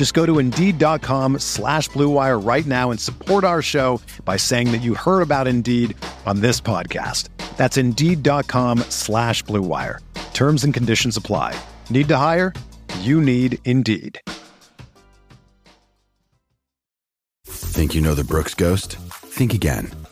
Just go to Indeed.com slash BlueWire right now and support our show by saying that you heard about Indeed on this podcast. That's Indeed.com slash BlueWire. Terms and conditions apply. Need to hire? You need Indeed. Think you know the Brooks Ghost? Think again.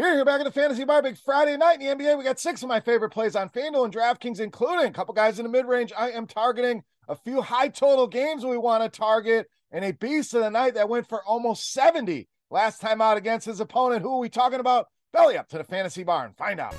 Here, you're back at the Fantasy Bar. Big Friday night in the NBA. We got six of my favorite plays on FanDuel and DraftKings, including a couple guys in the mid range. I am targeting a few high total games we want to target, and a beast of the night that went for almost 70 last time out against his opponent. Who are we talking about? Belly up to the Fantasy Bar and find out.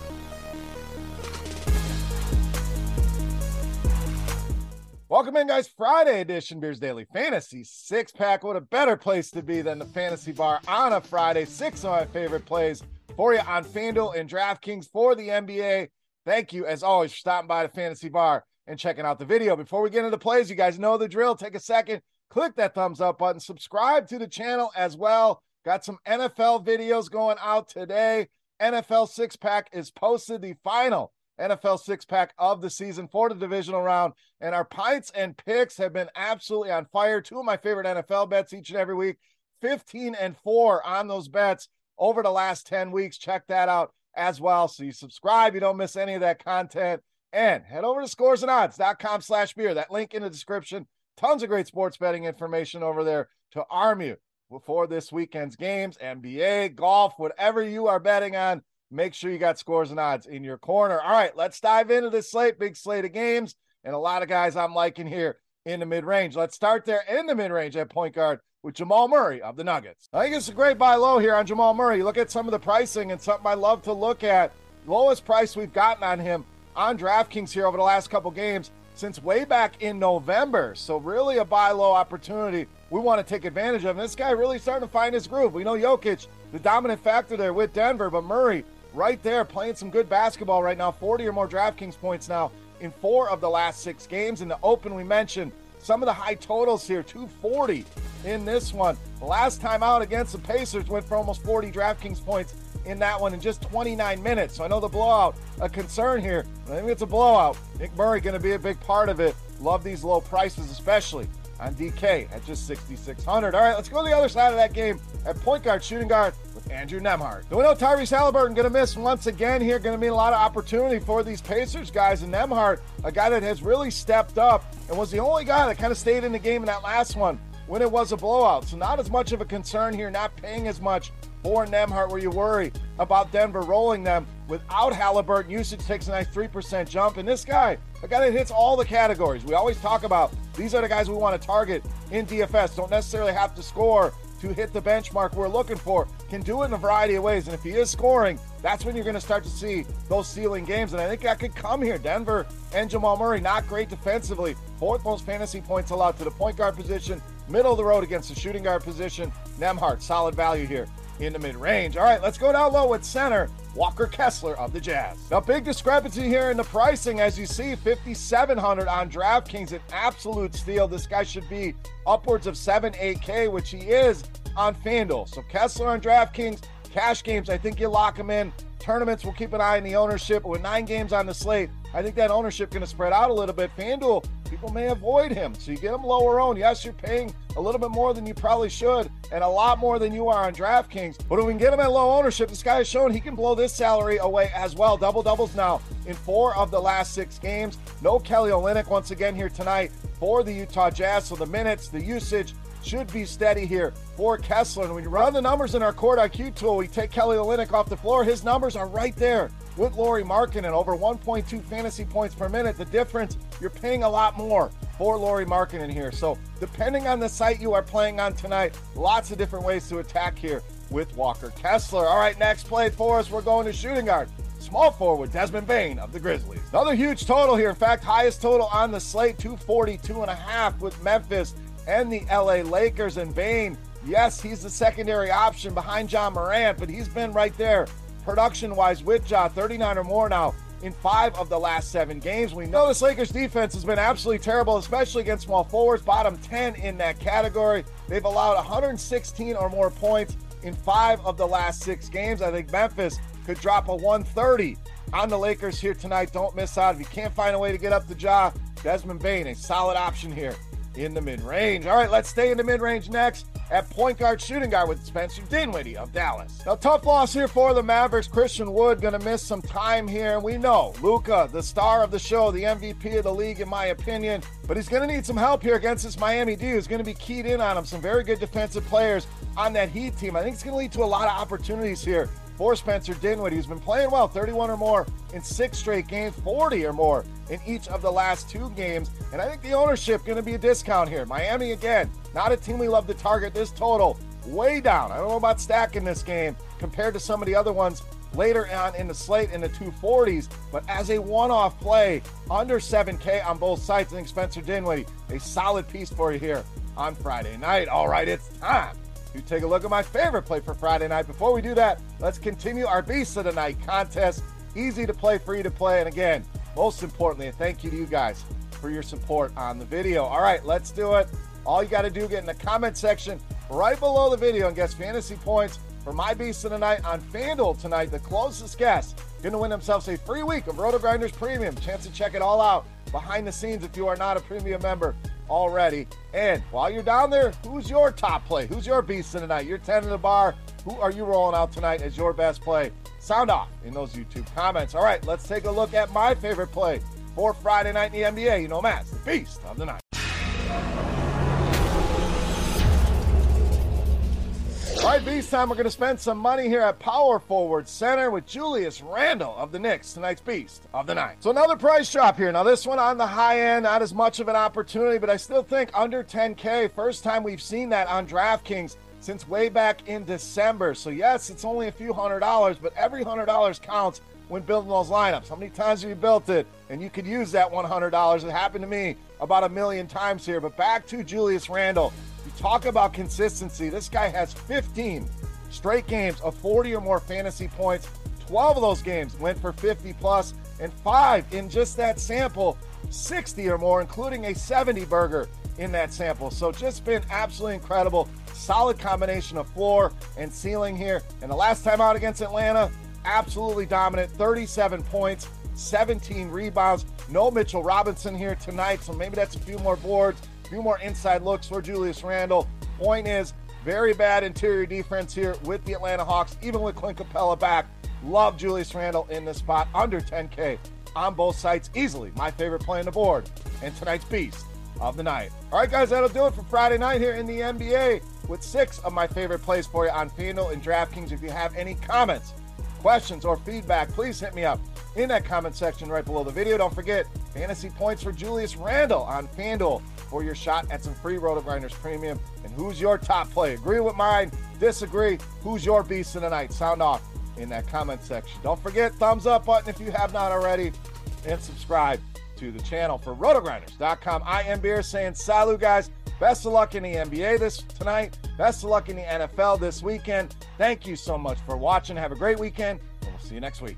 Welcome in, guys. Friday edition Beers Daily Fantasy six pack. What a better place to be than the Fantasy Bar on a Friday. Six of my favorite plays for you on FanDuel and DraftKings for the NBA. Thank you, as always, for stopping by the Fantasy Bar and checking out the video. Before we get into the plays, you guys know the drill. Take a second, click that thumbs up button, subscribe to the channel as well. Got some NFL videos going out today. NFL six pack is posted, the final NFL six pack of the season for the divisional round. And our pints and picks have been absolutely on fire. Two of my favorite NFL bets each and every week 15 and four on those bets over the last 10 weeks. Check that out as well. So you subscribe, you don't miss any of that content. And head over to scoresandodds.com slash beer. That link in the description. Tons of great sports betting information over there to arm you before this weekend's games, NBA, golf, whatever you are betting on. Make sure you got scores and odds in your corner. All right, let's dive into this slate. Big slate of games, and a lot of guys I'm liking here in the mid range. Let's start there in the mid range at point guard with Jamal Murray of the Nuggets. I think it's a great buy low here on Jamal Murray. Look at some of the pricing and something I love to look at. Lowest price we've gotten on him on DraftKings here over the last couple games since way back in November. So really a buy low opportunity we want to take advantage of. And this guy really starting to find his groove. We know Jokic, the dominant factor there with Denver, but Murray right there playing some good basketball right now. 40 or more DraftKings points now in four of the last six games. In the Open, we mentioned some of the high totals here 240 in this one. Last time out against the Pacers went for almost 40 DraftKings points in that one in just 29 minutes. So I know the blowout a concern here. I think it's a blowout. Nick Murray going to be a big part of it. Love these low prices, especially on DK at just 6,600. All right, let's go to the other side of that game at point guard, shooting guard with Andrew Nembhard. We know Tyrese Halliburton going to miss once again here. Going to be a lot of opportunity for these Pacers guys. And Nembhard, a guy that has really stepped up and was the only guy that kind of stayed in the game in that last one when it was a blowout. So not as much of a concern here, not paying as much for Nembhard where you worry about Denver rolling them. Without Halliburton, usage takes a nice 3% jump. And this guy, a guy that hits all the categories. We always talk about these are the guys we want to target in DFS. Don't necessarily have to score to hit the benchmark we're looking for. Can do it in a variety of ways. And if he is scoring, that's when you're going to start to see those ceiling games. And I think that could come here. Denver and Jamal Murray, not great defensively. Fourth most fantasy points allowed to the point guard position, middle of the road against the shooting guard position. Nembhard, solid value here in the mid range. All right, let's go down low with center. Walker Kessler of the Jazz. Now, big discrepancy here in the pricing, as you see, 5,700 on DraftKings, an absolute steal. This guy should be upwards of 7, 8K, which he is on FanDuel. So Kessler on DraftKings, cash games, I think you lock him in. Tournaments, we'll keep an eye on the ownership. With nine games on the slate, I think that ownership going to spread out a little bit. FanDuel people may avoid him. So you get him lower owned. Yes, you're paying a little bit more than you probably should and a lot more than you are on DraftKings. But if we can get him at low ownership, this guy has shown he can blow this salary away as well. Double doubles now in four of the last six games. No Kelly Olynyk once again here tonight for the Utah Jazz. So the minutes, the usage, should be steady here for Kessler. And when you run the numbers in our court IQ tool, we take Kelly Olynyk off the floor. His numbers are right there with Lauri and over 1.2 fantasy points per minute. The difference, you're paying a lot more for Lauri Markkanen here. So depending on the site you are playing on tonight, lots of different ways to attack here with Walker Kessler. All right, next play for us, we're going to shooting guard. Small forward Desmond Bane of the Grizzlies. Another huge total here. In fact, highest total on the slate, 242 and a half with Memphis and the LA Lakers. And Bane, yes, he's the secondary option behind Ja Morant, but he's been right there production wise with Ja, 39 or more now in five of the last seven games. We know this Lakers defense has been absolutely terrible, especially against small forwards, bottom 10 in that category. They've allowed 116 or more points in five of the last six games. I think Memphis could drop a 130 on the Lakers here tonight. Don't miss out. If you can't find a way to get up the jaw, Desmond Bane, a solid option here in the mid range. All right, let's stay in the mid range next at point guard shooting guard with Spencer Dinwiddie of Dallas. Now, tough loss here for the Mavericks. Christian Wood going to miss some time here. We know Luka, the star of the show, the MVP of the league, in my opinion, but he's going to need some help here against this Miami D who's going to be keyed in on him. Some very good defensive players on that Heat team. I think it's going to lead to a lot of opportunities here for Spencer Dinwiddie, who's been playing well, 31 or more in six straight games, 40 or more in each of the last two games. And I think the ownership going to be a discount here. Miami again, not a team we love to target. This total way down. I don't know about stacking this game compared to some of the other ones later on in the slate in the 240s, but as a one-off play under 7K on both sides, I think Spencer Dinwiddie, a solid piece for you here on Friday night. All right, it's time you take a look at my favorite play for Friday night. Before we do that, let's continue our Beast of the Night contest. Easy to play, free to play. And again, most importantly, a thank you to you guys for your support on the video. All right, let's do it. All you got to do, get in the comment section right below the video and guess fantasy points for my Beast of the Night on FanDuel tonight. The closest guess going to win themselves a free week of Roto Grinders Premium. Chance to check it all out behind the scenes if you are not a premium member already. And while you're down there, who's your top play? Who's your beast of the night? You're 10 in the bar. Who are you rolling out tonight as your best play? Sound off in those YouTube comments. All right, let's take a look at my favorite play for Friday night in the NBA. You know, Matt's the beast of the night. All right, Beast time. We're going to spend some money here at Power Forward Center with Julius Randle of the Knicks, tonight's Beast of the Night. So another price drop here. Now, this one on the high end, not as much of an opportunity, but I still think under 10K. First time we've seen that on DraftKings since way back in December. So, yes, it's only a few hundred dollars, but every hundred dollars counts when building those lineups. How many times have you built it and you could use that $100? It happened to me about a million times here. But back to Julius Randle. You talk about consistency. This guy has 15 straight games of 40 or more fantasy points. 12 of those games went for 50 plus, and five in just that sample, 60 or more, including a 70 burger in that sample. So just been absolutely incredible. Solid combination of floor and ceiling here. And the last time out against Atlanta, absolutely dominant. 37 points, 17 rebounds. No Mitchell Robinson here tonight, so maybe that's a few more boards few more inside looks for Julius Randle. Point is, very bad interior defense here with the Atlanta Hawks, even with Clint Capela back. Love Julius Randle in this spot, under 10K on both sites. Easily my favorite play on the board and tonight's beast of the night. All right, guys, that'll do it for Friday night here in the NBA with six of my favorite plays for you on FanDuel and DraftKings. If you have any comments, questions, or feedback, please hit me up in that comment section right below the video. Don't forget, fantasy points for Julius Randle on FanDuel for your shot at some free Roto Grinders Premium. And who's your top play? Agree with mine? Disagree? Who's your beast of the night? Sound off in that comment section. Don't forget, thumbs up button if you have not already, and subscribe to the channel for rotogrinders.com. I am Beer saying salut, guys. Best of luck in the NBA this tonight. Best of luck in the NFL this weekend. Thank you so much for watching. Have a great weekend, and we'll see you next week.